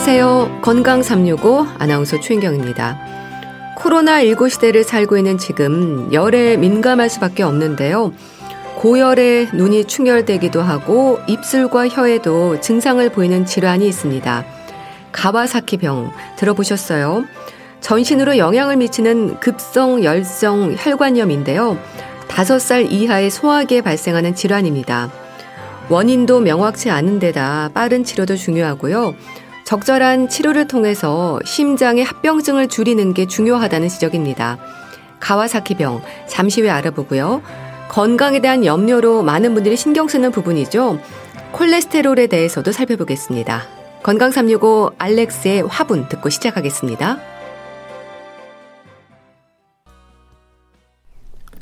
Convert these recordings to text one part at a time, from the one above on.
안녕하세요. 건강 365 아나운서 최인경입니다. 코로나19 시대를 살고 있는 지금 열에 민감할 수밖에 없는데요. 고열에 눈이 충혈되기도 하고 입술과 혀에도 증상을 보이는 질환이 있습니다. 가와사키 병 들어보셨어요? 전신으로 영향을 미치는 급성 열성 혈관염인데요. 5살 이하의 소아기에 발생하는 질환입니다. 원인도 명확치 않은 데다 빠른 치료도 중요하고요. 적절한 치료를 통해서 심장의 합병증을 줄이는 게 중요하다는 지적입니다. 가와사키병 잠시 후에 알아보고요. 건강에 대한 염려로 많은 분들이 신경 쓰는 부분이죠. 콜레스테롤에 대해서도 살펴보겠습니다. 건강 365 알렉스의 화분 듣고 시작하겠습니다.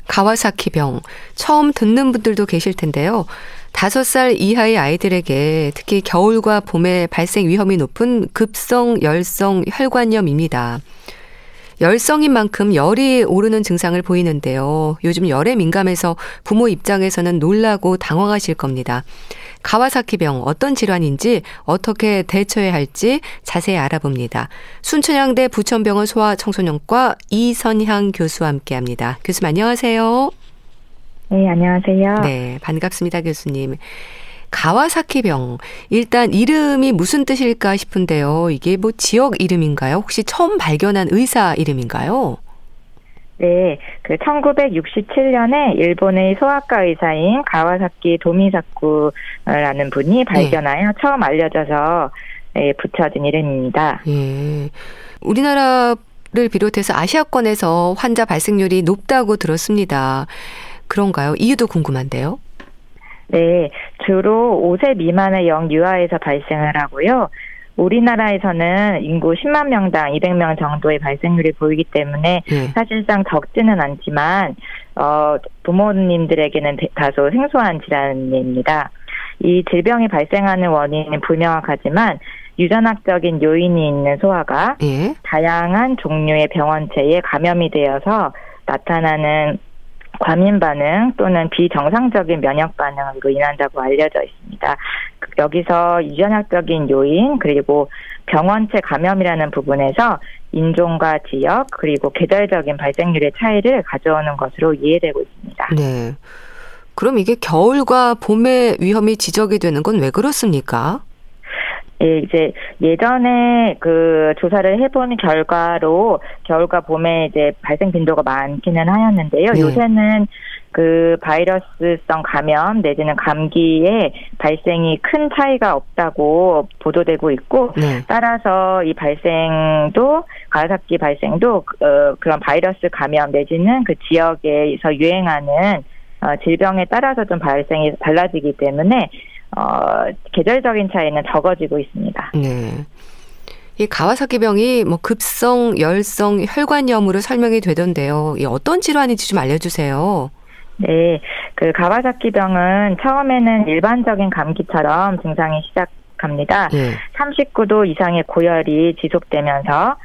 가와사키병 처음 듣는 분들도 계실 텐데요. 다섯 살 이하의 아이들에게 특히 겨울과 봄에 발생 위험이 높은 급성 열성 혈관염입니다. 열성인 만큼 열이 오르는 증상을 보이는데요. 요즘 열에 민감해서 부모 입장에서는 놀라고 당황하실 겁니다. 가와사키병 어떤 질환인지 어떻게 대처해야 할지 자세히 알아봅니다. 순천향대 부천병원 소아청소년과 이선향 교수와 함께합니다. 교수님 안녕하세요. 네, 안녕하세요. 네, 반갑습니다, 교수님. 가와사키병. 일단 이름이 무슨 뜻일까 싶은데요. 이게 뭐 지역 이름인가요? 혹시 처음 발견한 의사 이름인가요? 네, 그 1967년에 일본의 소아과 의사인 가와사키 도미사쿠라는 분이 발견하여 네. 처음 알려져서 예, 붙여진 이름입니다. 예. 우리나라를 비롯해서 아시아권에서 환자 발생률이 높다고 들었습니다. 그런가요? 이유도 궁금한데요. 네, 주로 5세 미만의 영유아에서 발생을 하고요. 우리나라에서는 인구 10만 명당 200명 정도의 발생률이 보이기 때문에 네. 사실상 적지는 않지만 어, 부모님들에게는 다소 생소한 질환입니다. 이 질병이 발생하는 원인은 불명확하지만 유전학적인 요인이 있는 소아가 네. 다양한 종류의 병원체에 감염이 되어서 나타나는 과민 반응 또는 비정상적인 면역 반응으로 인한다고 알려져 있습니다. 여기서 유전학적인 요인 그리고 병원체 감염이라는 부분에서 인종과 지역 그리고 계절적인 발생률의 차이를 가져오는 것으로 이해되고 있습니다. 네. 그럼 이게 겨울과 봄의 위험이 지적이 되는 건 왜 그렇습니까? 예, 이제 예전에 그 조사를 해본 결과로 겨울과 봄에 이제 발생 빈도가 많기는 하였는데요. 네. 요새는 그 바이러스성 감염 내지는 감기에 발생이 큰 차이가 없다고 보도되고 있고 네. 따라서 이 발생도 가을삭기 발생도 어, 그런 바이러스 감염 내지는 그 지역에서 유행하는 어, 질병에 따라서 좀 발생이 달라지기 때문에 어, 계절적인 차이는 적어지고 있습니다. 네. 이 가와사키병이 뭐 급성 열성 혈관염으로 설명이 되던데요. 이 어떤 질환인지 좀 알려주세요. 네, 그 가와사키병은 처음에는 일반적인 감기처럼 증상이 시작합니다. 네. 39도 이상의 고열이 지속되면서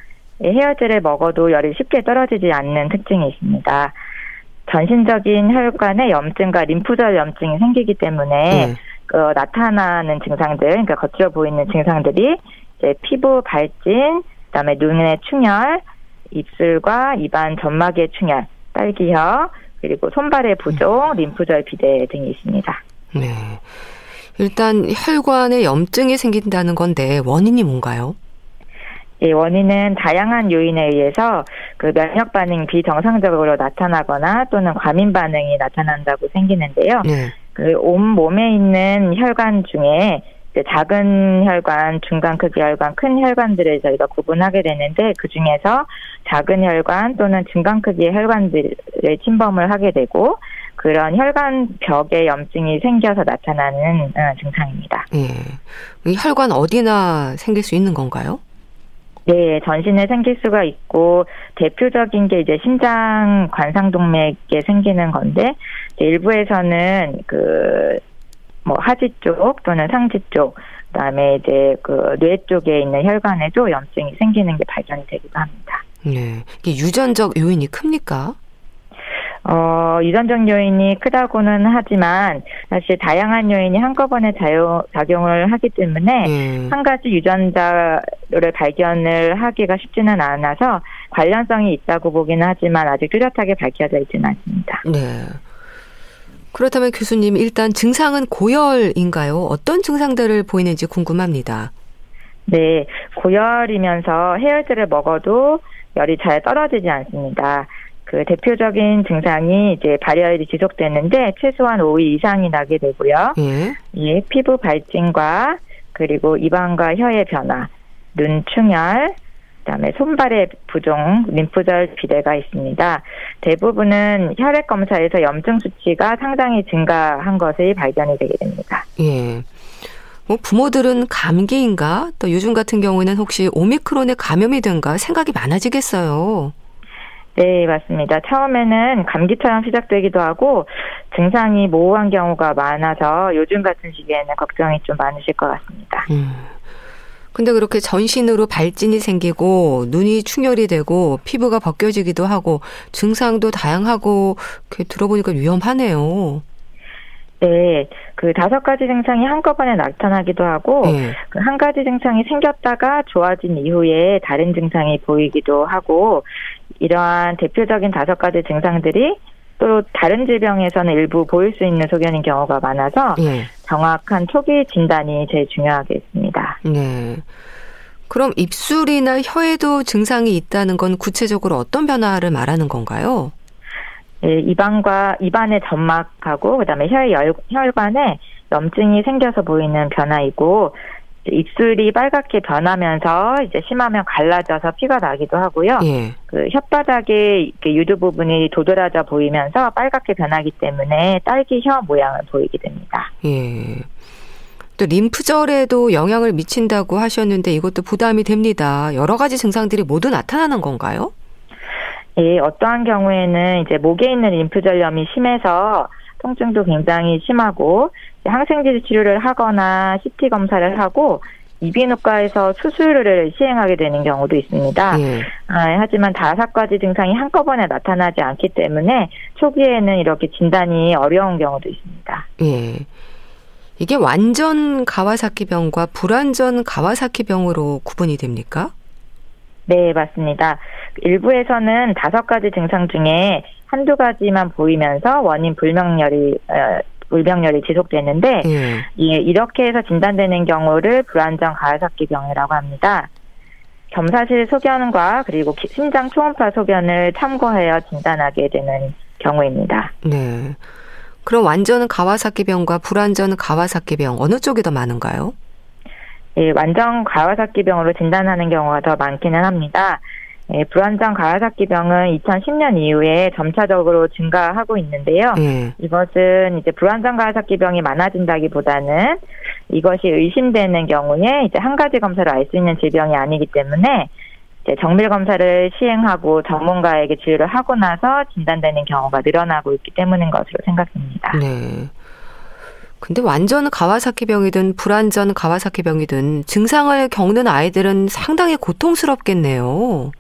헤어젤을 먹어도 열이 쉽게 떨어지지 않는 특징이 있습니다. 전신적인 혈관에 염증과 림프절 염증이 생기기 때문에 네. 어, 나타나는 증상들, 그러니까 거칠어 보이는 증상들이 이제 피부 발진, 그다음에 눈의 충혈, 입술과 입안 점막의 충혈, 딸기혀, 그리고 손발의 부종, 음. 림프절 비대 등이 있습니다. 네. 일단 혈관에 염증이 생긴다는 건데 원인이 뭔가요? 예, 원인은 다양한 요인에 의해서 그 면역 반응 비정상적으로 나타나거나 또는 과민 반응이 나타난다고 생기는데요. 네. 그 온 몸에 있는 혈관 중에 작은 혈관, 중간 크기 혈관, 큰 혈관들을 저희가 구분하게 되는데 그 중에서 작은 혈관 또는 중간 크기의 혈관들을 침범을 하게 되고 그런 혈관 벽에 염증이 생겨서 나타나는 어, 증상입니다. 예. 이 혈관 어디나 생길 수 있는 건가요? 네, 전신에 생길 수가 있고 대표적인 게 이제 심장 관상동맥에 생기는 건데 일부에서는 그 뭐 하지 쪽 또는 상지 쪽 그다음에 이제 그 뇌 쪽에 있는 혈관에도 염증이 생기는 게 발견이 되기도 합니다. 네, 이게 유전적 요인이 큽니까? 어, 유전적 요인이 크다고는 하지만 사실 다양한 요인이 한꺼번에 자요, 작용을 하기 때문에 음. 한 가지 유전자를 발견을 하기가 쉽지는 않아서 관련성이 있다고 보기는 하지만 아직 뚜렷하게 밝혀져 있지는 않습니다. 네. 그렇다면 교수님 일단 증상은 고열인가요? 어떤 증상들을 보이는지 궁금합니다. 네, 고열이면서 해열제를 먹어도 열이 잘 떨어지지 않습니다. 그 대표적인 증상이 이제 발열이 지속되는데 최소한 5일 이상이 나게 되고요. 예. 예, 피부 발진과 그리고 입안과 혀의 변화, 눈 충혈, 그다음에 손발의 부종, 림프절 비대가 있습니다. 대부분은 혈액 검사에서 염증 수치가 상당히 증가한 것이 발견이 되게 됩니다. 예. 뭐 부모들은 감기인가? 또 요즘 같은 경우에는 혹시 오미크론에 감염이 된가 생각이 많아지겠어요. 네, 맞습니다. 처음에는 감기처럼 시작되기도 하고 증상이 모호한 경우가 많아서 요즘 같은 시기에는 걱정이 좀 많으실 것 같습니다. 음. 근데 그렇게 전신으로 발진이 생기고 눈이 충혈이 되고 피부가 벗겨지기도 하고 증상도 다양하고 들어보니까 위험하네요. 네, 그 다섯 가지 증상이 한꺼번에 나타나기도 하고 네. 그한 가지 증상이 생겼다가 좋아진 이후에 다른 증상이 보이기도 하고 이러한 대표적인 다섯 가지 증상들이 또 다른 질병에서는 일부 보일 수 있는 소견인 경우가 많아서 네. 정확한 초기 진단이 제일 중요하겠습니다. 네. 그럼 입술이나 혀에도 증상이 있다는 건 구체적으로 어떤 변화를 말하는 건가요? 네, 입안과 입안의 점막하고 그다음에 혀의 열, 혈관에 염증이 생겨서 보이는 변화이고 입술이 빨갛게 변하면서 이제 심하면 갈라져서 피가 나기도 하고요. 예. 그 혓바닥에 유두 부분이 도드라져 보이면서 빨갛게 변하기 때문에 딸기 혀 모양을 보이게 됩니다. 예. 또 림프절에도 영향을 미친다고 하셨는데 이것도 부담이 됩니다. 여러 가지 증상들이 모두 나타나는 건가요? 예, 어떠한 경우에는 이제 목에 있는 림프절염이 심해서 통증도 굉장히 심하고 항생제 치료를 하거나 CT 검사를 하고 이비인후과에서 수술을 시행하게 되는 경우도 있습니다. 예. 아, 하지만 다섯 가지 증상이 한꺼번에 나타나지 않기 때문에 초기에는 이렇게 진단이 어려운 경우도 있습니다. 예. 이게 완전 가와사키병과 불완전 가와사키병으로 구분이 됩니까? 네, 맞습니다. 일부에서는 다섯 가지 증상 중에 한두 가지만 보이면서 원인 불명열이 어, 불병열이 지속되는데 예. 예, 이렇게 해서 진단되는 경우를 불안정 가해삭기병이라고 합니다. 겸사실 소견과 그리고 심장 초음파 소견을 참고하여 진단하게 되는 경우입니다. 네. 그럼 완전 가와사키병과 불완전 가와사키병 어느 쪽이 더 많은가요? 예, 완전 가와사키병으로 진단하는 경우가 더 많기는 합니다. 예, 불안정 가와사키병은 2010년 이후에 점차적으로 증가하고 있는데요. 예. 이것은 이제 불안정 가와사키병이 많아진다기보다는 이것이 의심되는 경우에 이제 한 가지 검사를 알 수 있는 질병이 아니기 때문에 이제 정밀 검사를 시행하고 전문가에게 진료를 하고 나서 진단되는 경우가 늘어나고 있기 때문인 것으로 생각됩니다. 네. 근데 완전 가와사키병이든 불완전 가와사키병이든 증상을 겪는 아이들은 상당히 고통스럽겠네요.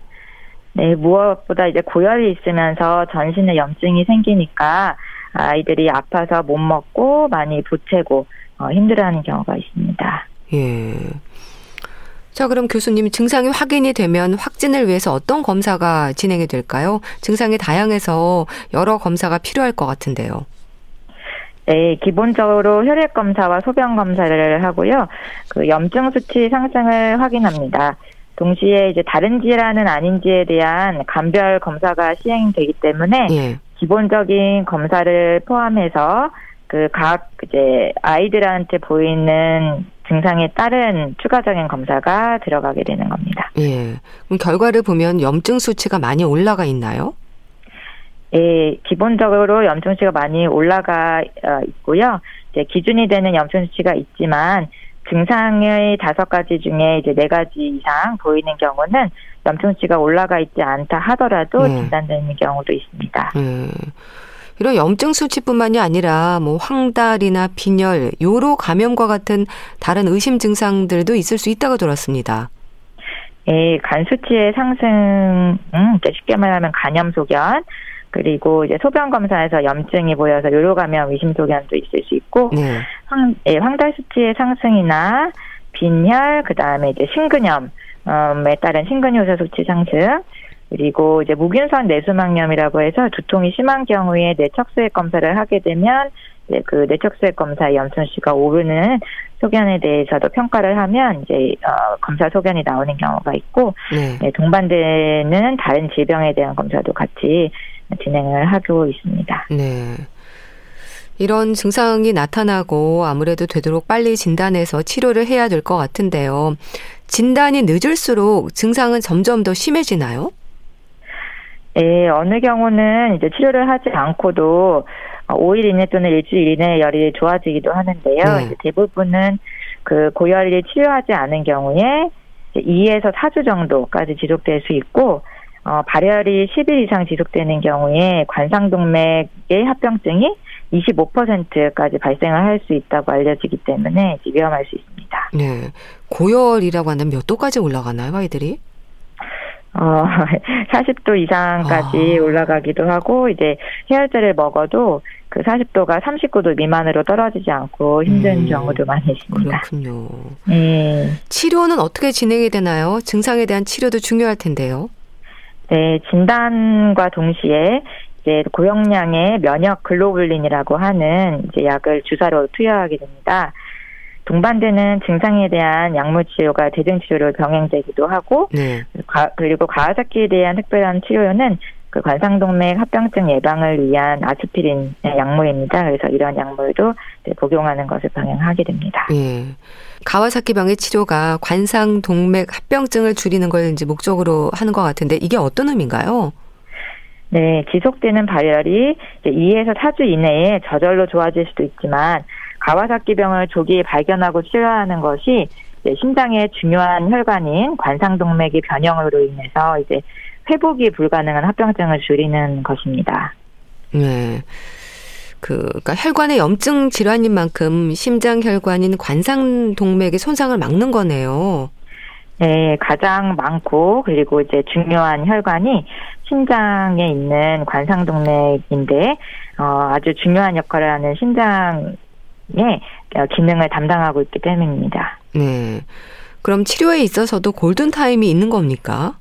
네, 무엇보다 이제 고열이 있으면서 전신에 염증이 생기니까 아이들이 아파서 못 먹고 많이 보채고 어, 힘들어하는 경우가 있습니다. 예. 자, 그럼 교수님 증상이 확인이 되면 확진을 위해서 어떤 검사가 진행이 될까요? 증상이 다양해서 여러 검사가 필요할 것 같은데요. 네, 기본적으로 혈액 검사와 소변 검사를 하고요. 그 염증 수치 상승을 확인합니다. 동시에 이제 다른 질환은 아닌지에 대한 감별 검사가 시행되기 때문에 예. 기본적인 검사를 포함해서 그 각 이제 아이들한테 보이는 증상에 따른 추가적인 검사가 들어가게 되는 겁니다. 예. 그럼 결과를 보면 염증 수치가 많이 올라가 있나요? 예, 기본적으로 염증 수치가 많이 올라가 어, 있고요. 이제 기준이 되는 염증 수치가 있지만 증상의 다섯 가지 중에 이제 네 가지 이상 보이는 경우는 염증치가 올라가 있지 않다 하더라도 네. 진단되는 경우도 있습니다. 음. 이런 염증 수치뿐만이 아니라 뭐 황달이나 빈혈, 요로 감염과 같은 다른 의심 증상들도 있을 수 있다고 들었습니다. 예, 간 수치의 상승, 음, 쉽게 말하면 간염 소견, 그리고 이제 소변 검사에서 염증이 보여서 요로 감염 의심 소견도 있을 수 있고 네. 황, 예, 황달 수치의 상승이나 빈혈 그다음에 이제 심근염에 따른 심근효소 수치 상승 그리고 이제 무균성 내수막염이라고 해서 두통이 심한 경우에 뇌 척수액 검사를 하게 되면 이제 그 뇌척수액 검사 염증치가 오르는 소견에 대해서도 평가를 하면 이제 어, 검사 소견이 나오는 경우가 있고 네. 네, 동반되는 다른 질병에 대한 검사도 같이 진행을 하고 있습니다. 네. 이런 증상이 나타나고 아무래도 되도록 빨리 진단해서 치료를 해야 될 것 같은데요. 진단이 늦을수록 증상은 점점 더 심해지나요? 예, 어느 경우는 이제 치료를 하지 않고도 5일 이내 또는 일주일 이내에 열이 좋아지기도 하는데요. 네. 대부분은 그 고열을 치료하지 않은 경우에 2에서 4주 정도까지 지속될 수 있고 어, 발열이 10일 이상 지속되는 경우에 관상동맥의 합병증이 25%까지 발생을 할 수 있다고 알려지기 때문에 위험할 수 있습니다. 네. 고열이라고 하면 몇 도까지 올라가나요, 아이들이? 어, 40도 이상까지 아. 올라가기도 하고, 이제 해열제를 먹어도 그 40도가 39도 미만으로 떨어지지 않고 힘든 음, 경우도 많이 있습니다. 그렇군요. 네. 치료는 어떻게 진행이 되나요? 증상에 대한 치료도 중요할 텐데요. 네, 진단과 동시에 이제 고용량의 면역 글로불린이라고 하는 이제 약을 주사로 투여하게 됩니다. 동반되는 증상에 대한 약물 치료가 대증 치료로 병행되기도 하고 네. 가, 그리고 가와사키에 대한 특별한 치료는 그 관상동맥 합병증 예방을 위한 아스피린 약물입니다. 그래서 이런 약물도 복용하는 것을 병행하게 됩니다. 네. 가와사키병의 치료가 관상동맥 합병증을 줄이는 걸 이제 목적으로 하는 것 같은데 이게 어떤 의미인가요? 네, 지속되는 발열이 2에서 4주 이내에 저절로 좋아질 수도 있지만 가와사키병을 조기 발견하고 치료하는 것이 심장의 중요한 혈관인 관상동맥의 변형으로 인해서 이제 회복이 불가능한 합병증을 줄이는 것입니다. 네. 그, 그러니까 혈관의 염증 질환인 만큼 심장 혈관인 관상 동맥의 손상을 막는 거네요. 네, 가장 많고 그리고 이제 중요한 혈관이 심장에 있는 관상동맥인데 어, 아주 중요한 역할을 하는 심장 의 어, 기능을 담당하고 있기 때문입니다. 네. 그럼 치료에 있어서도 골든 타임이 있는 겁니까?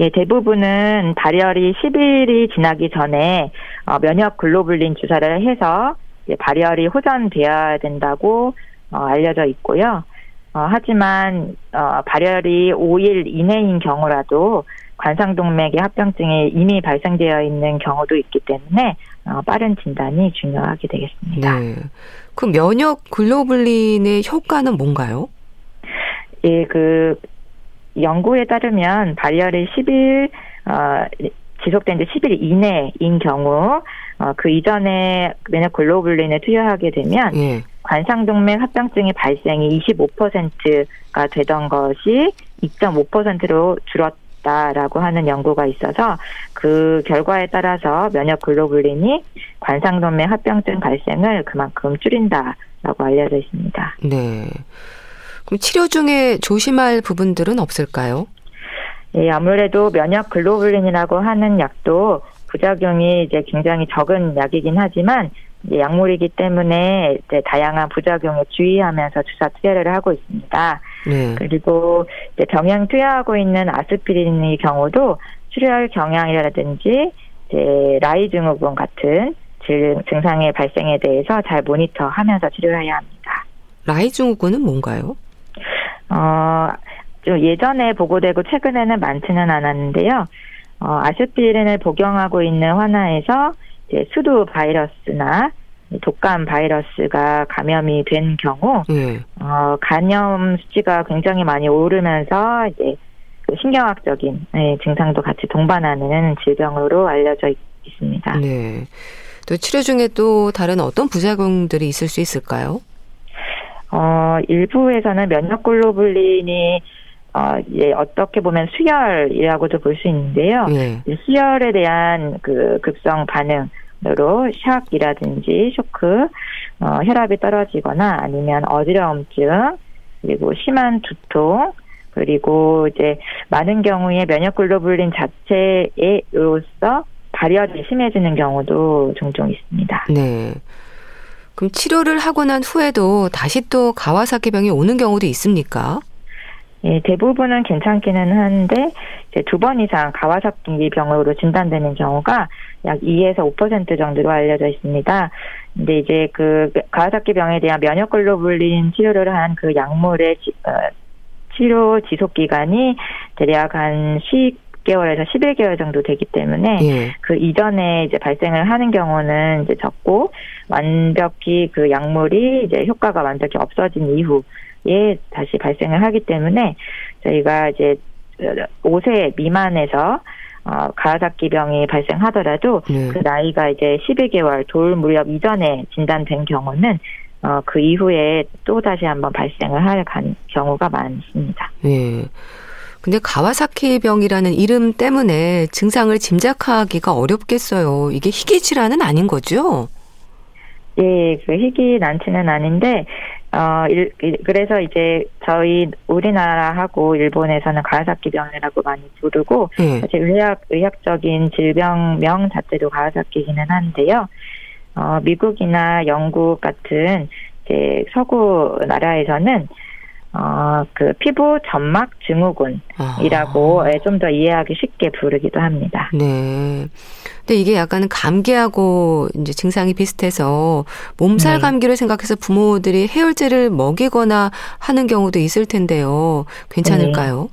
예, 대부분은 발열이 10일이 지나기 전에 어, 면역 글로불린 주사를 해서 예, 발열이 호전되어야 된다고 어, 알려져 있고요. 어, 하지만 어, 발열이 5일 이내인 경우라도 관상동맥의 합병증이 이미 발생되어 있는 경우도 있기 때문에 어, 빠른 진단이 중요하게 되겠습니다. 네. 그 면역 글로불린의 효과는 뭔가요? 예, 그 연구에 따르면 발열이 10일 어, 지속된 지 10일 이내인 경우 어, 그 이전에 면역 글로불린을 투여하게 되면 예. 관상동맥 합병증의 발생이 25%가 되던 것이 2.5%로 줄었 있다라고 하는 연구가 있어서 그 결과에 따라서 면역 글로불린이 관상동맥 합병증 발생을 그만큼 줄인다라고 알려져 있습니다. 네. 그럼 치료 중에 조심할 부분들은 없을까요? 예, 아무래도 면역 글로불린이라고 하는 약도 부작용이 이제 굉장히 적은 약이긴 하지만 이제 약물이기 때문에 이제 다양한 부작용에 주의하면서 주사 투여를 하고 있습니다. 네. 그리고 이제 병행 투여하고 있는 아스피린의 경우도 출혈 경향이라든지 이제 라이 증후군 같은 증상의 발생에 대해서 잘 모니터하면서 치료해야 합니다. 라이 증후군은 뭔가요? 어, 좀 예전에 보고되고 최근에는 많지는 않았는데요. 어, 아스피린을 복용하고 있는 환아에서 이제 수두 바이러스나 독감 바이러스가 감염이 된 경우 네. 어, 간염 수치가 굉장히 많이 오르면서 이제 그 신경학적인 네, 증상도 같이 동반하는 질병으로 알려져 있, 습니다 네. 또 치료 중에 또 다른 어떤 부작용들이 있을 수 있을까요? 어, 일부에서는 면역 글로불린이 어, 예, 어떻게 보면 수혈이라고도 볼 수 있는데요. 네. 수혈에 대한 그 급성 반응으로 샥이라든지 쇼크, 어, 혈압이 떨어지거나 아니면 어지러움증, 그리고 심한 두통, 그리고 이제 많은 경우에 면역 글로불린 자체로서 발열이 심해지는 경우도 종종 있습니다. 네. 그럼 치료를 하고 난 후에도 다시 또 가와사키병이 오는 경우도 있습니까? 예, 대부분은 괜찮기는 한데 이제 두 번 이상 가와사키 병으로 진단되는 경우가 약 2에서 5% 정도로 알려져 있습니다. 근데 이제 그 가와사키 병에 대한 면역 글로불린 치료를 한 그 약물의 지, 어, 치료 지속 기간이 대략 한 10 개월에서 11개월 정도 되기 때문에 예. 그 이전에 이제 발생을 하는 경우는 이제 적고 완벽히 그 약물이 이제 효과가 완벽히 없어진 이후에 다시 발생을 하기 때문에 저희가 이제 5세 미만에서 어, 가와사키병이 발생하더라도 네. 그 나이가 이제 12개월 돌 무렵 이전에 진단된 경우는 어, 그 이후에 또 다시 한번 발생을 할 경우가 많습니다. 네. 근데 가와사키 병이라는 이름 때문에 증상을 짐작하기가 어렵겠어요. 이게 희귀 질환은 아닌 거죠? 예, 그 희귀 난치는 아닌데 어, 일, 그래서 이제 저희 우리나라하고 일본에서는 가와사키 병이라고 많이 부르고 네. 사실 의학 의학적인 질병명 자체도 가와사키기는 한데요. 어, 미국이나 영국 같은 이제 서구 나라에서는 어, 그 피부 점막 증후군이라고 아. 예, 좀더 이해하기 쉽게 부르기도 합니다. 네. 근데 이게 약간 감기하고 이제 증상이 비슷해서 몸살 네. 감기를 생각해서 부모들이 해열제를 먹이거나 하는 경우도 있을 텐데요. 괜찮을까요?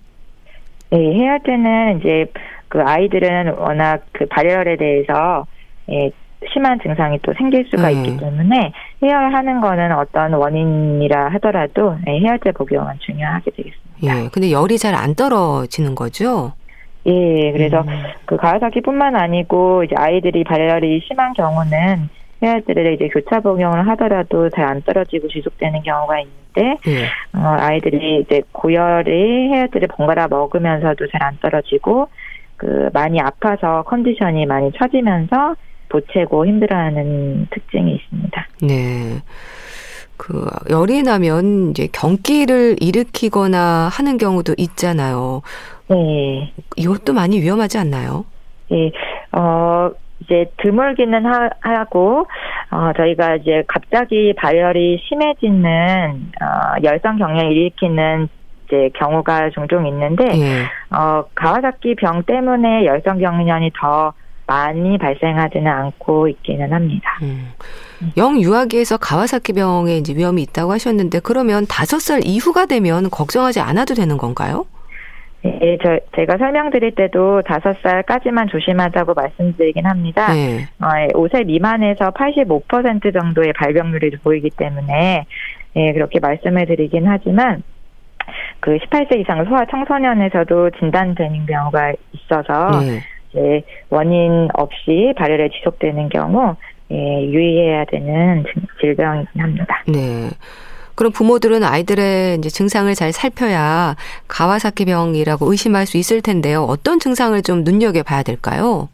네, 네 해열제는 이제 그 아이들은 워낙 그 발열에 대해서 예, 심한 증상이 또 생길 수가 네. 있기 때문에 해열하는 거는 어떤 원인이라 하더라도 네, 해열제 복용은 중요하게 되겠습니다. 예, 근데 열이 잘 안 떨어지는 거죠? 예, 그래서 음. 그 가을사기뿐만 아니고 이제 아이들이 발열이 심한 경우는 해열제를 이제 교차 복용을 하더라도 잘 안 떨어지고 지속되는 경우가 있는데 예. 어, 아이들이 이제 고열의 해열제를 번갈아 먹으면서도 잘 안 떨어지고 그 많이 아파서 컨디션이 많이 처지면서 보채고 힘들어하는 특징이 있습니다. 네. 그 열이 나면 이제 경기를 일으키거나 하는 경우도 있잖아요. 네. 이것도 많이 위험하지 않나요? 네. 어, 이제 드물기는 하, 고 어, 저희가 이제 갑자기 발열이 심해지는, 어, 열성 경련을 일으키는 이제 경우가 종종 있는데, 예. 어, 가와사키 병 때문에 열성 경련이 더 많이 발생하지는 않고 있기는 합니다. 음. 영유아기에서 가와사키 병에 이제 위험이 있다고 하셨는데 그러면 다섯 살 이후가 되면 걱정하지 않아도 되는 건가요? 네, 저, 제가 설명드릴 때도 다섯 살까지만 조심하자고 말씀드리긴 합니다. 네. 어, 5세 미만에서 85% 정도의 발병률이 보이기 때문에, 예, 그렇게 말씀을 드리긴 하지만, 그 18세 이상 소아 청소년에서도 진단되는 경우가 있어서, 네. 이제 원인 없이 발열에 지속되는 경우 예, 유의해야 되는 질병이긴 합니다. 네. 그럼 부모들은 아이들의 이제 증상을 잘 살펴야 가와사키 병이라고 의심할 수 있을 텐데요. 어떤 증상을 좀 눈여겨 봐야 될까요?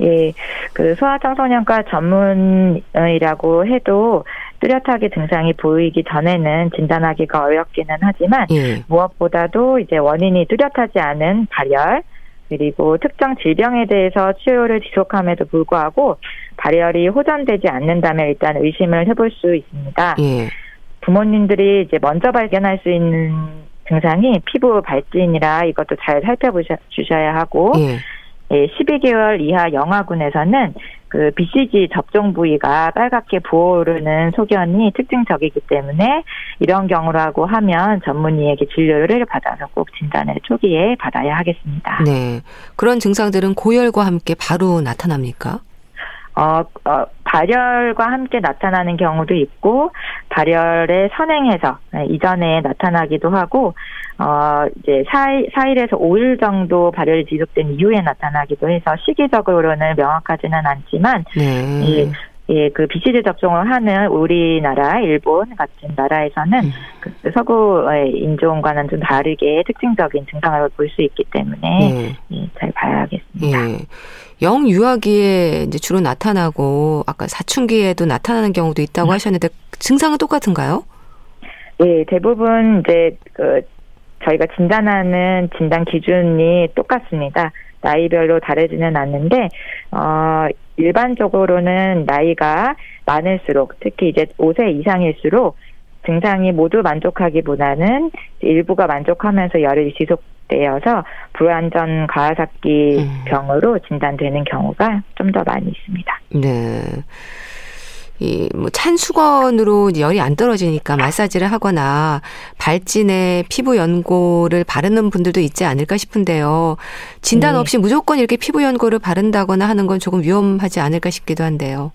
예, 그 소아청소년과 전문이라고 해도 뚜렷하게 증상이 보이기 전에는 진단하기가 어렵기는 하지만 예. 무엇보다도 이제 원인이 뚜렷하지 않은 발열, 그리고 특정 질병에 대해서 치료를 지속함에도 불구하고 발열이 호전되지 않는다면 일단 의심을 해볼 수 있습니다. 예. 부모님들이 이제 먼저 발견할 수 있는 증상이 피부 발진이라 이것도 잘 살펴주셔야 하고 예. 예, 12개월 이하 영아군에서는 그 BCG 접종 부위가 빨갛게 부어오르는 소견이 특징적이기 때문에 이런 경우라고 하면 전문의에게 진료를 받아서 꼭 진단을 초기에 받아야 하겠습니다. 네. 그런 증상들은 고열과 함께 바로 나타납니까? 어, 어, 발열과 함께 나타나는 경우도 있고 발열에 선행해서 네, 이전에 나타나기도 하고 어 이제 4일, 4일에서 5일 정도 발열이 지속된 이후에 나타나기도 해서 시기적으로는 명확하지는 않지만 네. 이 예, 그 BCG 접종을 하는 우리나라, 일본 같은 나라에서는 음. 그 서구의 인종과는 좀 다르게 특징적인 증상을 볼 수 있기 때문에 네. 예, 잘 봐야겠습니다. 예. 영유아기에 이제 주로 나타나고 아까 사춘기에도 나타나는 경우도 있다고 음. 하셨는데 증상은 똑같은가요? 예, 대부분 이제 그 저희가 진단하는 진단 기준이 똑같습니다. 나이별로 다르지는 않는데 어 일반적으로는 나이가 많을수록 특히 이제 5세 이상일수록 증상이 모두 만족하기보다는 일부가 만족하면서 열이 지속되어서 불완전 가와사키 음. 병으로 진단되는 경우가 좀 더 많이 있습니다. 네. 이 뭐 찬 수건으로 열이 안 떨어지니까 마사지를 하거나 발진에 피부 연고를 바르는 분들도 있지 않을까 싶은데요. 진단 네. 없이 무조건 이렇게 피부 연고를 바른다거나 하는 건 조금 위험하지 않을까 싶기도 한데요.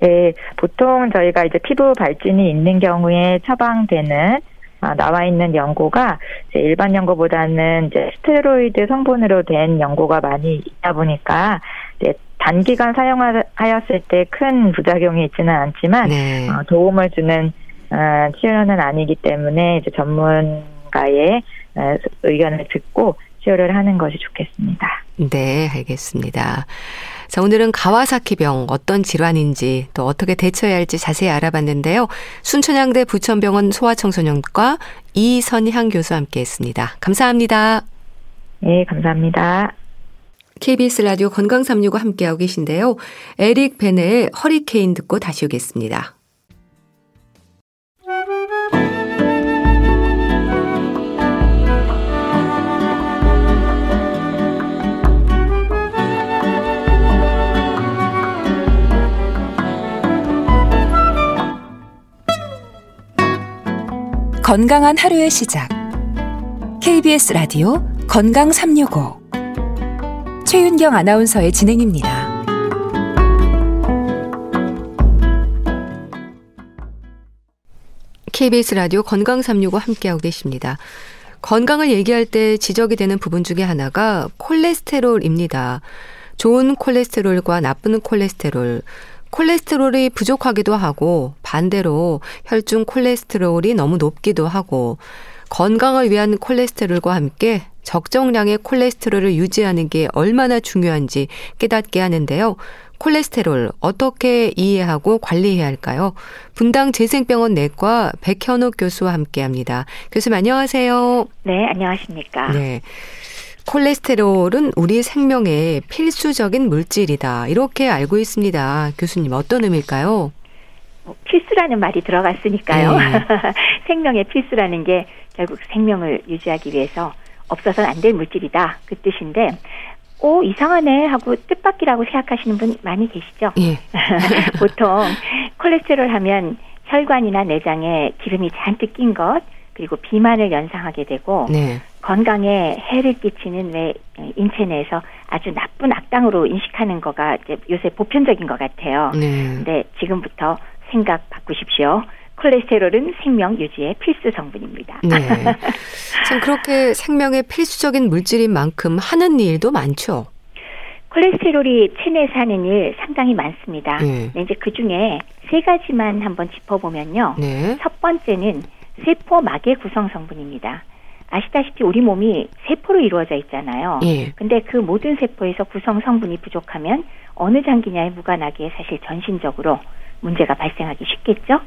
네, 보통 저희가 이제 피부 발진이 있는 경우에 처방되는 아, 나와 있는 연고가 일반 연고보다는 이제 스테로이드 성분으로 된 연고가 많이 있다 보니까 이제 단기간 사용하였을 때 큰 부작용이 있지는 않지만 네. 어, 도움을 주는 어, 치료는 아니기 때문에 이제 전문가의 어, 의견을 듣고 치료를 하는 것이 좋겠습니다. 네, 알겠습니다. 자, 오늘은 가와사키병 어떤 질환인지 또 어떻게 대처해야 할지 자세히 알아봤는데요. 순천향대 부천병원 소아청소년과 이선향 교수와 함께 했습니다. 감사합니다. 네, 감사합니다. KBS 라디오 건강365 함께하고 계신데요. 에릭 베네의 허리케인 듣고 다시 오겠습니다. 건강한 하루의 시작. KBS 라디오 건강 365. 최윤경 아나운서의 진행입니다. KBS 라디오 건강 365 함께하고 계십니다. 건강을 얘기할 때 지적이 되는 부분 중에 하나가 콜레스테롤입니다. 좋은 콜레스테롤과 나쁜 콜레스테롤, 콜레스테롤이 부족하기도 하고 반대로 혈중 콜레스테롤이 너무 높기도 하고 건강을 위한 콜레스테롤과 함께 적정량의 콜레스테롤을 유지하는 게 얼마나 중요한지 깨닫게 하는데요. 콜레스테롤 어떻게 이해하고 관리해야 할까요? 분당 재생병원 내과 백현욱 교수와 함께 합니다. 교수님 안녕하세요. 네, 안녕하십니까. 네. 콜레스테롤은 우리 생명의 필수적인 물질이다. 이렇게 알고 있습니다. 교수님 어떤 의미일까요? 뭐 필수라는 말이 들어갔으니까요. 네. 생명의 필수라는 게 결국 생명을 유지하기 위해서 없어서는 안 될 물질이다. 그 뜻인데, 오, 이상하네 하고 뜻밖이라고 생각하시는 분 많이 계시죠? 예. 보통 콜레스테롤 하면 혈관이나 내장에 기름이 잔뜩 낀 것, 그리고 비만을 연상하게 되고, 네. 건강에 해를 끼치는 왜 인체 내에서 아주 나쁜 악당으로 인식하는 거가 이제 요새 보편적인 것 같아요. 네. 근데 지금부터 생각 바꾸십시오. 콜레스테롤은 생명 유지의 필수 성분입니다. 네. 참 그렇게 생명의 필수적인 물질인 만큼 하는 일도 많죠. 콜레스테롤이 체내에서 하는 일 상당히 많습니다. 네. 네, 이제 그 중에 세 가지만 한번 짚어보면요. 네. 첫 번째는 세포 막의 구성 성분입니다. 아시다시피 우리 몸이 세포로 이루어져 있잖아요. 예. 근데 그 모든 세포에서 구성 성분이 부족하면 어느 장기냐에 무관하게 사실 전신적으로 문제가 발생하기 쉽겠죠.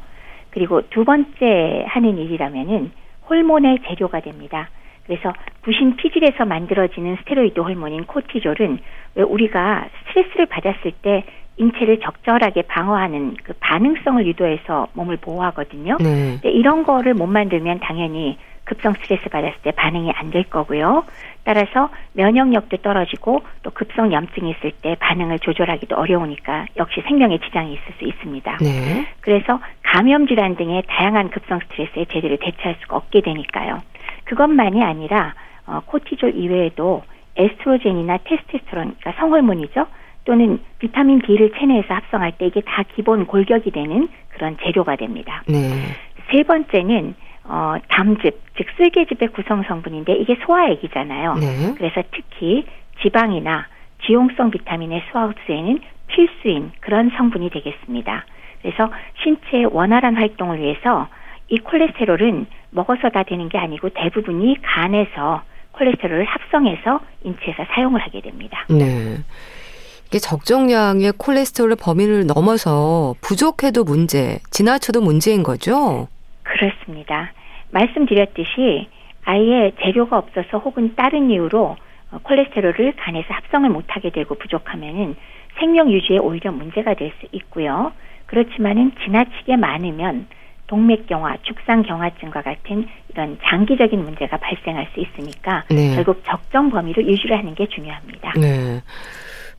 그리고 두 번째 하는 일이라면은 호르몬의 재료가 됩니다. 그래서 부신 피질에서 만들어지는 스테로이드 호르몬인 코티졸은 왜 우리가 스트레스를 받았을 때 인체를 적절하게 방어하는 그 반응성을 유도해서 몸을 보호하거든요. 네. 이런 거를 못 만들면 당연히 급성 스트레스 받았을 때 반응이 안 될 거고요. 따라서 면역력도 떨어지고 또 급성 염증이 있을 때 반응을 조절하기도 어려우니까 역시 생명에 지장이 있을 수 있습니다. 네. 그래서 감염 질환 등의 다양한 급성 스트레스에 제대로 대처할 수가 없게 되니까요. 그것만이 아니라 어, 코티졸 이외에도 에스트로겐이나 테스테스테론, 그러니까 성호르몬이죠. 또는 비타민 D를 체내에서 합성할 때 이게 다 기본 골격이 되는 그런 재료가 됩니다. 네. 세 번째는 어, 담즙, 즉 쓸개즙의 구성 성분인데 이게 소화액이잖아요. 네. 그래서 특히 지방이나 지용성 비타민의 소화 흡수에는 필수인 그런 성분이 되겠습니다. 그래서 신체의 원활한 활동을 위해서 이 콜레스테롤은 먹어서 다 되는 게 아니고 대부분이 간에서 콜레스테롤을 합성해서 인체에서 사용을 하게 됩니다. 네. 이게 적정량의 콜레스테롤 범위를 넘어서 부족해도 문제, 지나쳐도 문제인 거죠? 그렇습니다. 말씀드렸듯이 아예 재료가 없어서 혹은 다른 이유로 어, 콜레스테롤을 간에서 합성을 못하게 되고 부족하면은 생명 유지에 오히려 문제가 될 수 있고요. 그렇지만은 지나치게 많으면 동맥경화, 죽상경화증과 같은 이런 장기적인 문제가 발생할 수 있으니까 네. 결국 적정 범위를 유지를 하는 게 중요합니다. 네.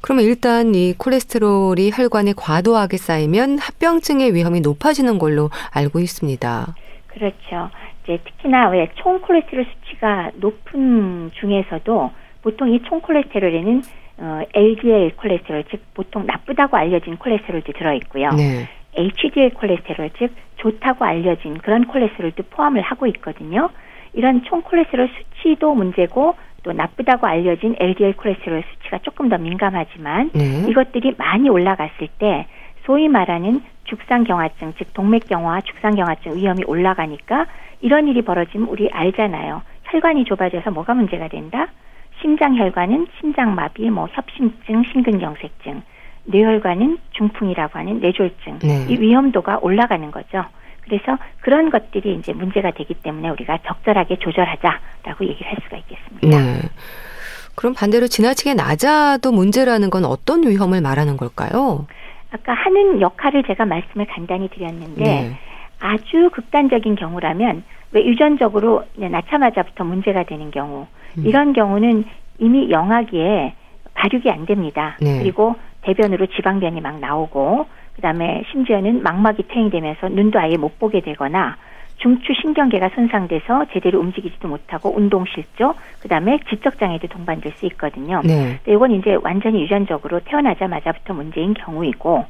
그러면 일단 이 콜레스테롤이 혈관에 과도하게 쌓이면 합병증의 위험이 높아지는 걸로 알고 있습니다. 그렇죠. 이제 특히나 왜 총 콜레스테롤 수치가 높은 중에서도 보통 이 총 콜레스테롤에는 어, LDL 콜레스테롤 즉 보통 나쁘다고 알려진 콜레스테롤도 들어 있고요. 네. HDL 콜레스테롤 즉 좋다고 알려진 그런 콜레스테롤도 포함을 하고 있거든요. 이런 총 콜레스테롤 수치도 문제고 또 나쁘다고 알려진 LDL 콜레스테롤 수치가 조금 더 민감하지만 네. 이것들이 많이 올라갔을 때 소위 말하는 죽상경화증 즉 동맥경화 죽상경화증 위험이 올라가니까 이런 일이 벌어지면 우리 알잖아요. 혈관이 좁아져서 뭐가 문제가 된다? 심장 혈관은 심장마비, 뭐 협심증, 심근경색증, 뇌혈관은 중풍이라고 하는 뇌졸중, 네. 이 위험도가 올라가는 거죠. 그래서 그런 것들이 이제 문제가 되기 때문에 우리가 적절하게 조절하자라고 얘기를 할 수가 있겠습니다. 네. 그럼 반대로 지나치게 낮아도 문제라는 건 어떤 위험을 말하는 걸까요? 아까 하는 역할을 제가 말씀을 간단히 드렸는데 네. 아주 극단적인 경우라면 왜 유전적으로 낳자마자부터 문제가 되는 경우 음. 이런 경우는 이미 영아기에 발육이 안 됩니다. 네. 그리고 대변으로 지방변이 막 나오고 그다음에 심지어는 망막이 퇴행되면서 눈도 아예 못 보게 되거나 중추 신경계가 손상돼서 제대로 움직이지도 못하고 운동 실조, 그다음에 지적 장애도 동반될 수 있거든요. 네. 이건 이제 완전히 유전적으로 태어나자마자부터 문제인 경우이고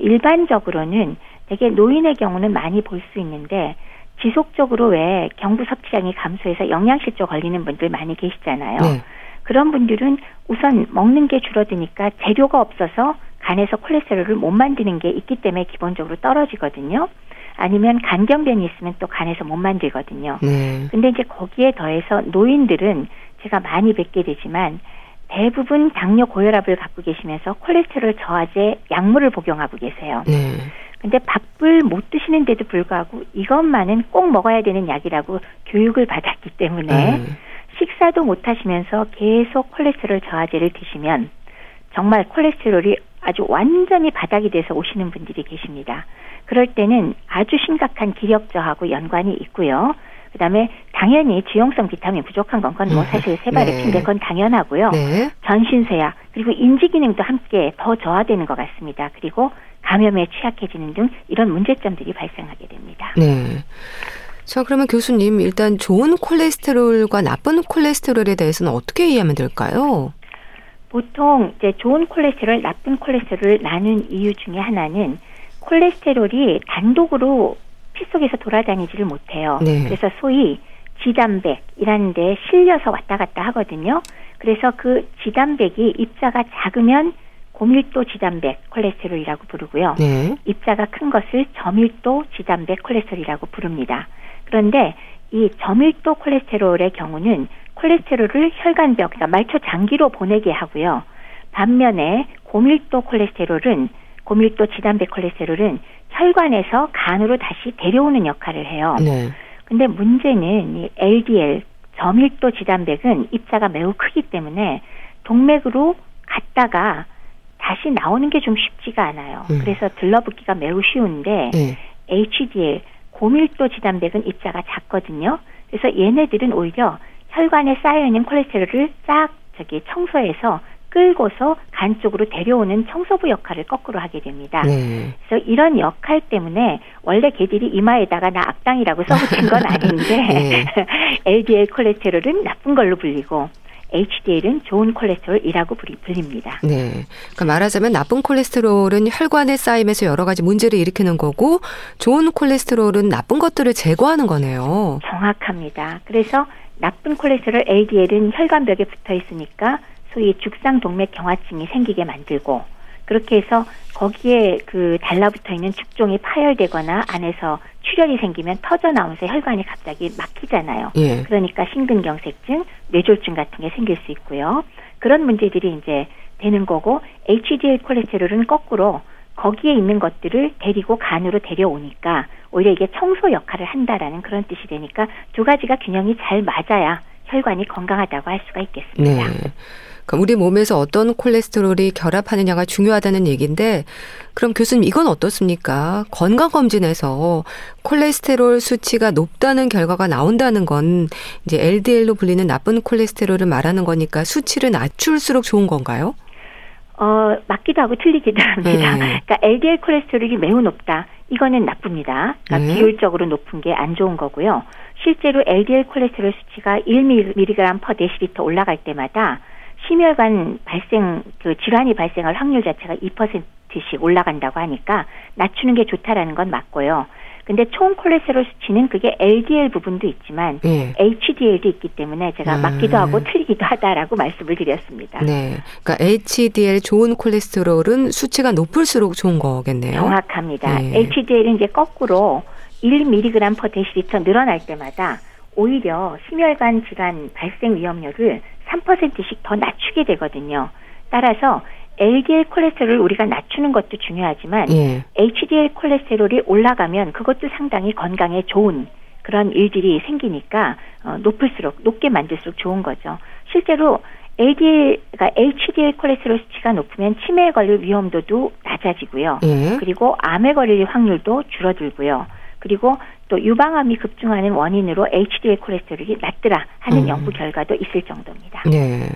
일반적으로는 되게 노인의 경우는 많이 볼 수 있는데 지속적으로 왜 경부 섭취량이 감소해서 영양실조 걸리는 분들 많이 계시잖아요. 네. 그런 분들은 우선 먹는 게 줄어드니까 재료가 없어서 간에서 콜레스테롤을 못 만드는 게 있기 때문에 기본적으로 떨어지거든요. 아니면 간경변이 있으면 또 간에서 못 만들거든요. 네. 근데 이제 거기에 더해서 노인들은 제가 많이 뵙게 되지만 대부분 당뇨 고혈압을 갖고 계시면서 콜레스테롤 저하제 약물을 복용하고 계세요. 네. 근데 밥을 못 드시는데도 불구하고 이것만은 꼭 먹어야 되는 약이라고 교육을 받았기 때문에 네. 식사도 못 하시면서 계속 콜레스테롤 저하제를 드시면 정말 콜레스테롤이 아주 완전히 바닥이 돼서 오시는 분들이 계십니다. 그럴 때는 아주 심각한 기력 저하고 연관이 있고요. 그다음에 당연히 지용성 비타민 부족한 건 그건 뭐 네. 사실 세발의 네. 핀데 그건 당연하고요. 네. 전신쇠약 그리고 인지 기능도 함께 더 저하되는 것 같습니다. 그리고 감염에 취약해지는 등 이런 문제점들이 발생하게 됩니다. 네. 자, 그러면 교수님, 일단 좋은 콜레스테롤과 나쁜 콜레스테롤에 대해서는 어떻게 이해하면 될까요? 보통 이제 좋은 콜레스테롤, 나쁜 콜레스테롤을 나눈 이유 중에 하나는 콜레스테롤이 단독으로 피 속에서 돌아다니지를 못해요. 네. 그래서 소위 지단백이라는 데 실려서 왔다 갔다 하거든요. 그래서 그 지단백이 입자가 작으면 고밀도 지단백 콜레스테롤이라고 부르고요. 네. 입자가 큰 것을 저밀도 지단백 콜레스테롤이라고 부릅니다. 그런데 이 저밀도 콜레스테롤의 경우는 콜레스테롤을 혈관벽, 그러니까 말초 장기로 보내게 하고요. 반면에 고밀도 콜레스테롤은 고밀도 지단백 콜레스테롤은 혈관에서 간으로 다시 데려오는 역할을 해요. 네. 근데 문제는 이 LDL 저밀도 지단백은 입자가 매우 크기 때문에 동맥으로 갔다가 다시 나오는 게 좀 쉽지가 않아요. 음. 그래서 들러붙기가 매우 쉬운데 네. HDL 고밀도 지단백은 입자가 작거든요. 그래서 얘네들은 오히려 혈관에 쌓여 있는 콜레스테롤을 싹 저기 청소해서 끌고서 간 쪽으로 데려오는 청소부 역할을 거꾸로 하게 됩니다. 네. 그래서 이런 역할 때문에 원래 개들이 이마에다가 나 악당이라고 써붙인 건 아닌데 네. LDL 콜레스테롤은 나쁜 걸로 불리고 HDL은 좋은 콜레스테롤이라고 불립니다. 네. 그러니까 말하자면 나쁜 콜레스테롤은 혈관에 쌓이면서 여러 가지 문제를 일으키는 거고 좋은 콜레스테롤은 나쁜 것들을 제거하는 거네요. 정확합니다. 그래서 나쁜 콜레스테롤 LDL은 혈관벽에 붙어 있으니까 소위 죽상 동맥 경화증이 생기게 만들고 그렇게 해서 거기에 그 달라붙어 있는 죽종이 파열되거나 안에서 출혈이 생기면 터져 나오면서 혈관이 갑자기 막히잖아요. 예. 그러니까 심근경색증, 뇌졸중 같은 게 생길 수 있고요. 그런 문제들이 이제 되는 거고 HDL 콜레스테롤은 거꾸로 거기에 있는 것들을 데리고 간으로 데려오니까 오히려 이게 청소 역할을 한다라는 그런 뜻이 되니까 두 가지가 균형이 잘 맞아야 혈관이 건강하다고 할 수가 있겠습니다. 네. 그러니까 우리 몸에서 어떤 콜레스테롤이 결합하느냐가 중요하다는 얘기인데 그럼 교수님 이건 어떻습니까? 건강검진에서 콜레스테롤 수치가 높다는 결과가 나온다는 건 이제 LDL로 불리는 나쁜 콜레스테롤을 말하는 거니까 수치를 낮출수록 좋은 건가요? 어, 맞기도 하고 틀리기도 합니다. 네. 그러니까 LDL 콜레스테롤이 매우 높다. 이거는 나쁩니다. 그러니까 네. 비율적으로 높은 게 안 좋은 거고요. 실제로 LDL 콜레스테롤 수치가 1mg per 데시리터 올라갈 때마다 심혈관 발생 그 질환이 발생할 확률 자체가 2%씩 올라간다고 하니까 낮추는 게 좋다라는 건 맞고요. 근데 총 콜레스테롤 수치는 그게 LDL 부분도 있지만 네. HDL도 있기 때문에 제가 음. 맞기도 하고 틀리기도 하다라고 말씀을 드렸습니다. 네. 그러니까 HDL 좋은 콜레스테롤은 수치가 높을수록 좋은 거겠네요. 정확합니다. 네. HDL은 이제 거꾸로 1mg per 데시리터 늘어날 때마다 오히려 심혈관 질환 발생 위험률을 3%씩 더 낮추게 되거든요. 따라서 LDL 콜레스테롤을 우리가 낮추는 것도 중요하지만 예. HDL 콜레스테롤이 올라가면 그것도 상당히 건강에 좋은 그런 일들이 생기니까 어, 높을수록 높게 만들수록 좋은 거죠. 실제로 LDL, 그러니까 HDL 콜레스테롤 수치가 높으면 치매에 걸릴 위험도도 낮아지고요. 예. 그리고 암에 걸릴 확률도 줄어들고요. 그리고 또 유방암이 급증하는 원인으로 HDL 콜레스테롤이 낮더라 하는 음. 연구 결과도 있을 정도입니다. 네.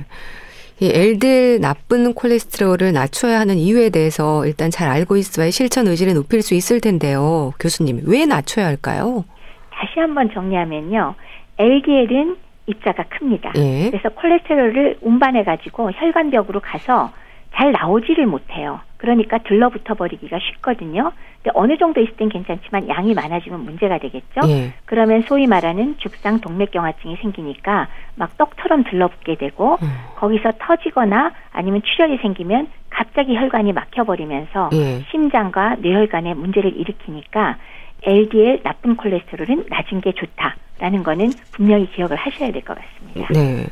이 LDL 나쁜 콜레스테롤을 낮춰야 하는 이유에 대해서 일단 잘 알고 있어야 실천 의지를 높일 수 있을 텐데요. 교수님, 왜 낮춰야 할까요? 다시 한번 정리하면요. LDL은 입자가 큽니다. 예. 그래서 콜레스테롤을 운반해 가지고 혈관벽으로 가서 잘 나오지를 못해요. 그러니까 들러붙어 버리기가 쉽거든요. 근데 어느 정도 있을 땐 괜찮지만 양이 많아지면 문제가 되겠죠. 예. 그러면 소위 말하는 죽상 동맥경화증이 생기니까 막 떡처럼 들러붙게 되고 음. 거기서 터지거나 아니면 출혈이 생기면 갑자기 혈관이 막혀버리면서 예. 심장과 뇌혈관에 문제를 일으키니까 LDL 나쁜 콜레스테롤은 낮은 게 좋다라는 거는 분명히 기억을 하셔야 될 것 같습니다. 네.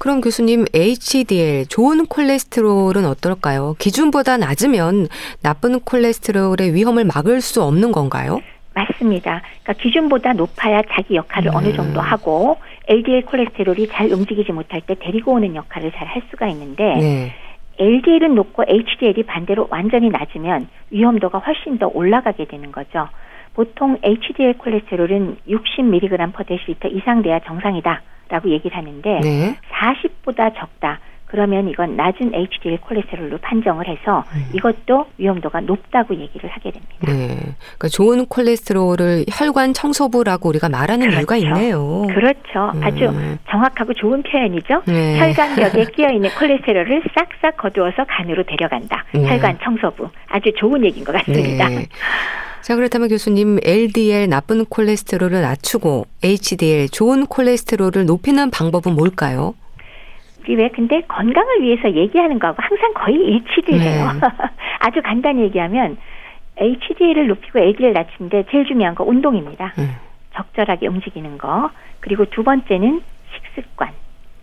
그럼 교수님 HDL 좋은 콜레스테롤은 어떨까요? 기준보다 낮으면 나쁜 콜레스테롤의 위험을 막을 수 없는 건가요? 맞습니다. 그러니까 기준보다 높아야 자기 역할을 음. 어느 정도 하고 LDL 콜레스테롤이 잘 움직이지 못할 때 데리고 오는 역할을 잘 할 수가 있는데 네. LDL은 높고 HDL이 반대로 완전히 낮으면 위험도가 훨씬 더 올라가게 되는 거죠. 보통 HDL 콜레스테롤은 60mg per 데시리터 이상 돼야 정상이다. 라고 얘기를 하는데 네. 40보다 적다. 그러면 이건 낮은 HDL 콜레스테롤로 판정을 해서 음. 이것도 위험도가 높다고 얘기를 하게 됩니다. 네. 그러니까 좋은 콜레스테롤을 혈관 청소부라고 우리가 말하는 그렇죠. 이유가 있네요. 그렇죠. 음. 아주 정확하고 좋은 표현이죠. 네. 혈관벽에 끼어 있는 콜레스테롤을 싹싹 거두어서 간으로 데려간다. 네. 혈관 청소부. 아주 좋은 얘기인 것 같습니다. 네. 자, 그렇다면 교수님, LDL 나쁜 콜레스테롤을 낮추고 HDL 좋은 콜레스테롤을 높이는 방법은 뭘까요? 왜 근데 건강을 위해서 얘기하는 거하고 항상 거의 일치돼요. 네. 아주 간단히 얘기하면 HDL을 높이고 LDL 낮추는데 제일 중요한 거 운동입니다. 네. 적절하게 움직이는 거. 그리고 두 번째는 식습관.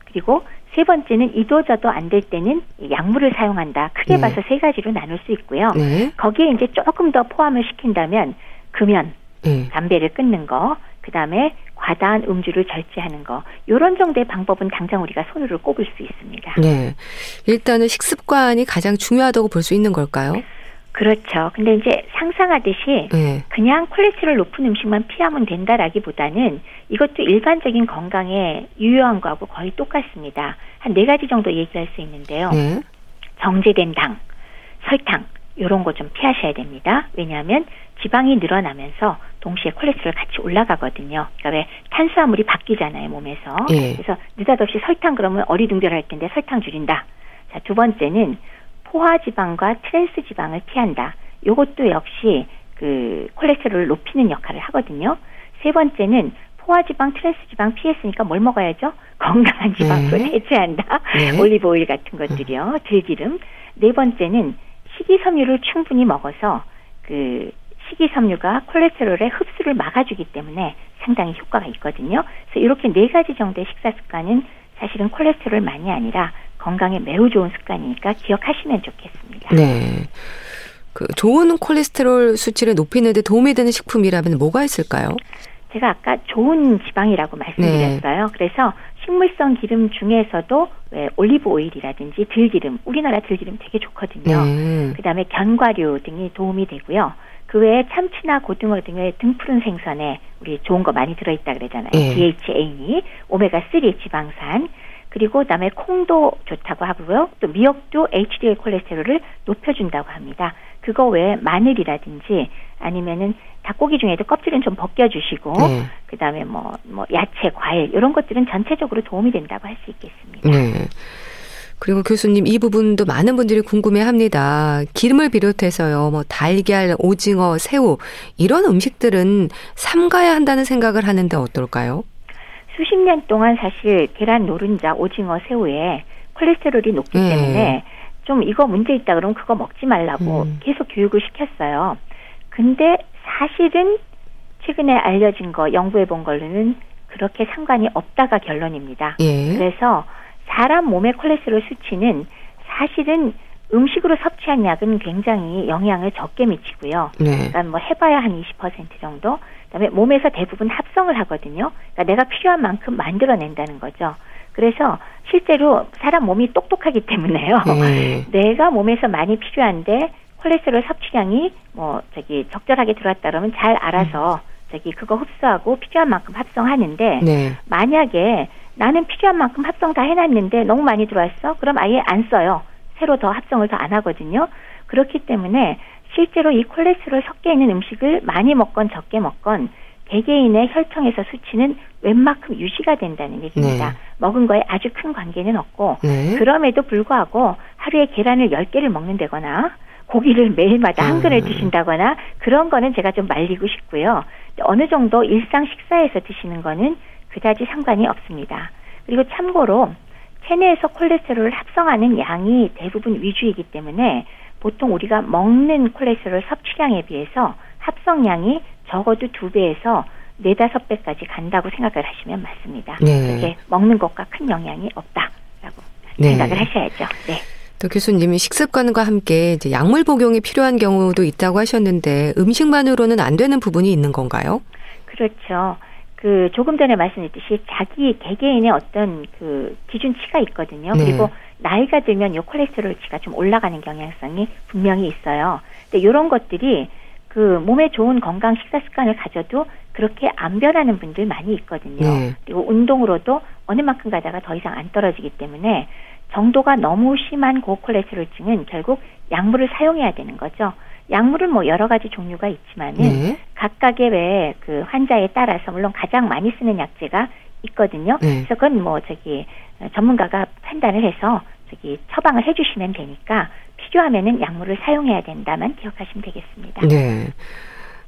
그리고 세 번째는 이도저도 안 될 때는 약물을 사용한다. 크게 네. 봐서 세 가지로 나눌 수 있고요. 네. 거기에 이제 조금 더 포함을 시킨다면 금연, 네. 담배를 끊는 거, 그 다음에 과다한 음주를 절제하는 거, 이런 정도의 방법은 당장 우리가 손으로 꼽을 수 있습니다. 네. 일단은 식습관이 가장 중요하다고 볼 수 있는 걸까요? 그렇죠. 근데 이제 상상하듯이 네. 그냥 콜레스테롤 높은 음식만 피하면 된다라기보다는 이것도 일반적인 건강에 유효한 거하고 거의 똑같습니다. 한 네 가지 정도 얘기할 수 있는데요. 네. 정제된 당, 설탕 이런 거 좀 피하셔야 됩니다. 왜냐하면 지방이 늘어나면서 동시에 콜레스테롤 같이 올라가거든요. 그러니까 왜 탄수화물이 바뀌잖아요 몸에서. 네. 그래서 느닷없이 설탕 그러면 어리둥절할 텐데 설탕 줄인다. 자 두 번째는 포화지방과 트랜스 지방을 피한다. 이것도 역시 그 콜레스테롤을 높이는 역할을 하거든요. 세 번째는 포화지방, 트랜스지방 피했으니까 뭘 먹어야죠? 건강한 지방을 네. 대체한다. 네. 올리브 오일 같은 것들이요. 들기름. 네 번째는 식이섬유를 충분히 먹어서 그 식이섬유가 콜레스테롤의 흡수를 막아주기 때문에 상당히 효과가 있거든요. 그래서 이렇게 네 가지 정도의 식사 습관은 사실은 콜레스테롤만이 아니라 건강에 매우 좋은 습관이니까 기억하시면 좋겠습니다. 네. 그 좋은 콜레스테롤 수치를 높이는 데 도움이 되는 식품이라면 뭐가 있을까요? 제가 아까 좋은 지방이라고 말씀드렸어요. 네. 그래서 식물성 기름 중에서도 왜 올리브 오일이라든지 들기름, 우리나라 들기름 되게 좋거든요. 네. 그다음에 견과류 등이 도움이 되고요. 그 외에 참치나 고등어 등의 등푸른 생선에 우리 좋은 거 많이 들어있다 그러잖아요. 네. DHA, 오메가 3 지방산, 그리고 그다음에 콩도 좋다고 하고요. 또 미역도 HDL 콜레스테롤을 높여준다고 합니다. 그거 외에 마늘이라든지 아니면은 닭고기 중에도 껍질은 좀 벗겨주시고 네. 그다음에 뭐, 뭐 야채, 과일 이런 것들은 전체적으로 도움이 된다고 할 수 있겠습니다. 네. 그리고 교수님 이 부분도 많은 분들이 궁금해합니다. 기름을 비롯해서요, 뭐 달걀, 오징어, 새우 이런 음식들은 삼가야 한다는 생각을 하는데 어떨까요? 수십 년 동안 사실 계란, 노른자, 오징어, 새우에 콜레스테롤이 높기 네. 때문에 좀 이거 문제 있다 그러면 그거 먹지 말라고 음. 계속 교육을 시켰어요. 근데 사실은 최근에 알려진 거 연구해 본 걸로는 그렇게 상관이 없다가 결론입니다. 예. 그래서 사람 몸의 콜레스테롤 수치는 사실은 음식으로 섭취한 약은 굉장히 영향을 적게 미치고요. 네. 그러니까 뭐 해봐야 한 20% 정도. 그다음에 몸에서 대부분 합성을 하거든요. 그러니까 내가 필요한 만큼 만들어낸다는 거죠. 그래서 실제로 사람 몸이 똑똑하기 때문에요. 네. 내가 몸에서 많이 필요한데 콜레스테롤 섭취량이 뭐 저기 적절하게 들어왔다 그러면 잘 알아서 음. 저기 그거 흡수하고 필요한 만큼 합성하는데 네. 만약에 나는 필요한 만큼 합성 다 해놨는데 너무 많이 들어왔어? 그럼 아예 안 써요. 새로 더 합성을 더 안 하거든요. 그렇기 때문에 실제로 이 콜레스테롤 섞여 있는 음식을 많이 먹건 적게 먹건 개개인의 혈청에서 수치는 웬만큼 유지가 된다는 얘기입니다. 네. 먹은 거에 아주 큰 관계는 없고 네. 그럼에도 불구하고 하루에 계란을 10개를 먹는다거나 고기를 매일마다 한 그릇 음. 드신다거나 그런 거는 제가 좀 말리고 싶고요. 어느 정도 일상 식사에서 드시는 거는 그다지 상관이 없습니다. 그리고 참고로 체내에서 콜레스테롤을 합성하는 양이 대부분 위주이기 때문에 보통 우리가 먹는 콜레스테롤 섭취량에 비해서 합성량이 적어도 두 배에서 네다섯 배까지 간다고 생각을 하시면 맞습니다. 네. 그게 먹는 것과 큰 영향이 없다라고 네. 생각을 하셔야죠. 네. 또 교수님이 식습관과 함께 이제 약물 복용이 필요한 경우도 있다고 하셨는데 음식만으로는 안 되는 부분이 있는 건가요? 그렇죠. 그 조금 전에 말씀드렸듯이 자기 개개인의 어떤 그 기준치가 있거든요. 네. 그리고 나이가 들면 요 콜레스테롤치가 좀 올라가는 경향성이 분명히 있어요. 근데 이런 것들이 그 몸에 좋은 건강 식사 습관을 가져도 그렇게 안 변하는 분들 많이 있거든요. 네. 그리고 운동으로도 어느 만큼 가다가 더 이상 안 떨어지기 때문에 정도가 너무 심한 고콜레스테롤증은 결국 약물을 사용해야 되는 거죠. 약물은 뭐 여러 가지 종류가 있지만은 네. 각각의 왜 그 환자에 따라서 물론 가장 많이 쓰는 약제가 있거든요. 네. 그래서 그건 뭐 저기 전문가가 판단을 해서 저기 처방을 해주시면 되니까 필요하면은 약물을 사용해야 된다만 기억하시면 되겠습니다. 네.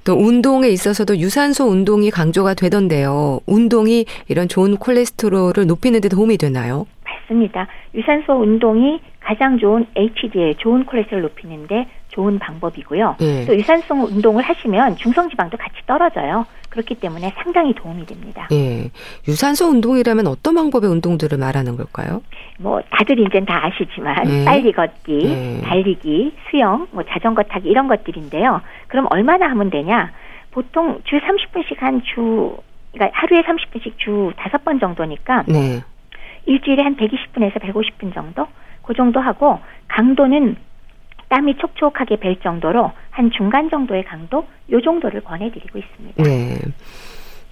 또 운동에 있어서도 유산소 운동이 강조가 되던데요. 운동이 이런 좋은 콜레스테롤을 높이는 데 도움이 되나요? 맞습니다. 유산소 운동이 가장 좋은 HDL, 좋은 콜레스테롤 높이는데 좋은 방법이고요. 네. 또 유산소 운동을 하시면 중성지방도 같이 떨어져요. 그렇기 때문에 상당히 도움이 됩니다. 예. 유산소 운동이라면 어떤 방법의 운동들을 말하는 걸까요? 뭐 다들 이제 다 아시지만 예. 빨리 걷기, 예. 달리기, 수영, 뭐 자전거 타기 이런 것들인데요. 그럼 얼마나 하면 되냐? 보통 주 30분씩 한 주, 그러니까 하루에 30분씩 주 5번 정도니까 네. 일주일에 한 120분에서 150분 정도? 그 정도 하고 강도는 땀이 촉촉하게 벨 정도로 한 중간 정도의 강도 요 정도를 권해드리고 있습니다. 네.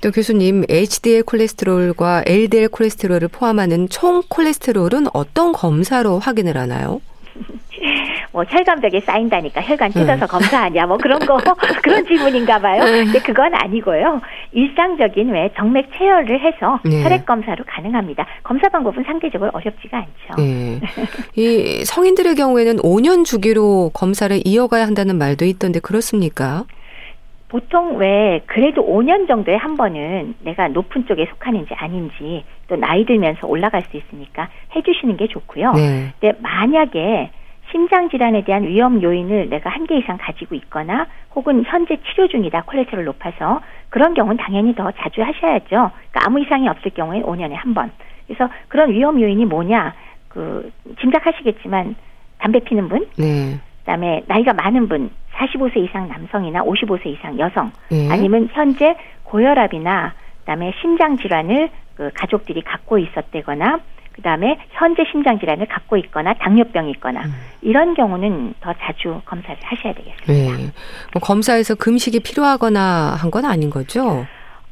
또 교수님 HDL 콜레스테롤과 LDL 콜레스테롤을 포함하는 총 콜레스테롤은 어떤 검사로 확인을 하나요? 뭐 혈관벽에 쌓인다니까 혈관 뜯어서 음. 검사하냐 뭐 그런 거 그런 질문인가 봐요. 음. 근데 그건 아니고요. 일상적인 왜 정맥 체열을 해서 네. 혈액 검사로 가능합니다. 검사 방법은 상대적으로 어렵지가 않죠. 네. 이 성인들의 경우에는 5년 주기로 검사를 이어가야 한다는 말도 있던데 그렇습니까? 보통 왜 그래도 5년 정도에 한 번은 내가 높은 쪽에 속하는지 아닌지 또 나이 들면서 올라갈 수 있으니까 해주시는 게 좋고요. 네. 근데 만약에 심장 질환에 대한 위험 요인을 내가 한 개 이상 가지고 있거나 혹은 현재 치료 중이다 콜레스테롤 높아서 그런 경우는 당연히 더 자주 하셔야죠. 그러니까 아무 이상이 없을 경우에 5년에 한 번. 그래서 그런 위험 요인이 뭐냐? 그 짐작하시겠지만 담배 피는 분, 네. 그다음에 나이가 많은 분, 45세 이상 남성이나 55세 이상 여성 예. 아니면 현재 고혈압이나 그다음에 심장 질환을 그 가족들이 갖고 있었대거나 그다음에 현재 심장 질환을 갖고 있거나 당뇨병이 있거나 음. 이런 경우는 더 자주 검사를 하셔야 되겠습니다. 네. 뭐 검사에서 금식이 필요하거나 한 건 아닌 거죠?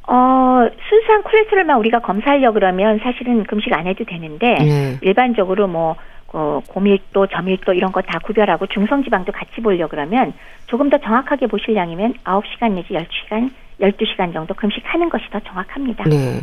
어, 순수한 콜레스테롤만 우리가 검사하려 그러면 사실은 금식 안 해도 되는데 네. 일반적으로 뭐 어, 고밀도, 저밀도 이런 거 다 구별하고 중성지방도 같이 보려 그러면 조금 더 정확하게 보실량이면 9시간 내지 10시간 12시간 정도 금식하는 것이 더 정확합니다. 네.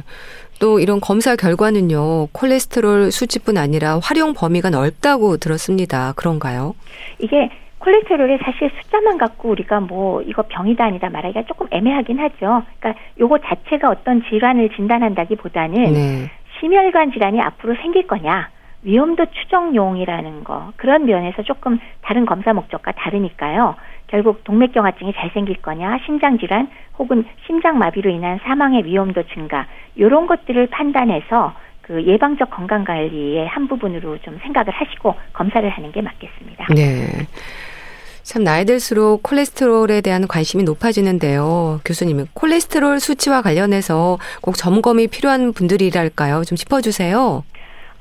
또 이런 검사 결과는요, 콜레스테롤 수치뿐 아니라 활용 범위가 넓다고 들었습니다. 그런가요? 이게 콜레스테롤이 사실 숫자만 갖고 우리가 뭐 이거 병이다 아니다 말하기가 조금 애매하긴 하죠. 그러니까 요거 자체가 어떤 질환을 진단한다기보다는 네. 심혈관 질환이 앞으로 생길 거냐, 위험도 추정용이라는 거 그런 면에서 조금 다른 검사 목적과 다르니까요. 결국 동맥경화증이 잘 생길 거냐, 심장 질환 혹은 심장 마비로 인한 사망의 위험도 증가 이런 것들을 판단해서 그 예방적 건강 관리의 한 부분으로 좀 생각을 하시고 검사를 하는 게 맞겠습니다. 네. 참 나이 들수록 콜레스테롤에 대한 관심이 높아지는데요. 교수님, 콜레스테롤 수치와 관련해서 꼭 점검이 필요한 분들이랄까요? 좀 짚어주세요.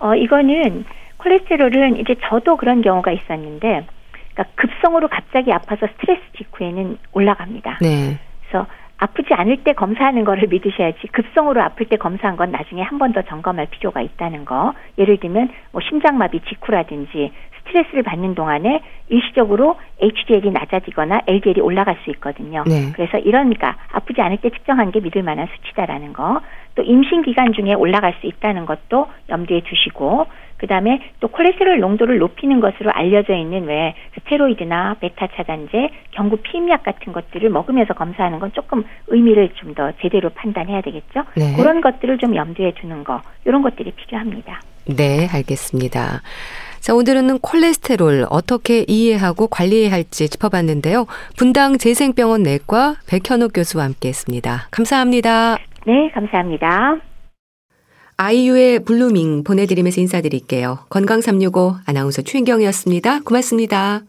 어, 이거는 콜레스테롤은 이제 저도 그런 경우가 있었는데 그러니까 급성으로 갑자기 아파서 스트레스 직후에는 올라갑니다. 네. 그래서 아프지 않을 때 검사하는 거를 믿으셔야지 급성으로 아플 때 검사한 건 나중에 한 번 더 점검할 필요가 있다는 거. 예를 들면 뭐 심장마비 직후라든지 스트레스를 받는 동안에 일시적으로 HDL이 낮아지거나 LDL이 올라갈 수 있거든요. 네. 그래서 이러니까 아프지 않을 때 측정한 게 믿을 만한 수치다라는 거. 또 임신 기간 중에 올라갈 수 있다는 것도 염두에 두시고 그다음에 또 콜레스테롤 농도를 높이는 것으로 알려져 있는 왜 스테로이드나 베타 차단제, 경구 피임약 같은 것들을 먹으면서 검사하는 건 조금 의미를 좀 더 제대로 판단해야 되겠죠. 네. 그런 것들을 좀 염두에 두는 거 이런 것들이 필요합니다. 네, 알겠습니다. 자, 오늘은 콜레스테롤 어떻게 이해하고 관리해야 할지 짚어봤는데요. 분당 재생병원 내과 백현욱 교수와 함께 했습니다. 감사합니다. 네, 감사합니다. 아이유의 Blueming 보내드리면서 인사드릴게요. 건강365 아나운서 최인경이었습니다. 고맙습니다.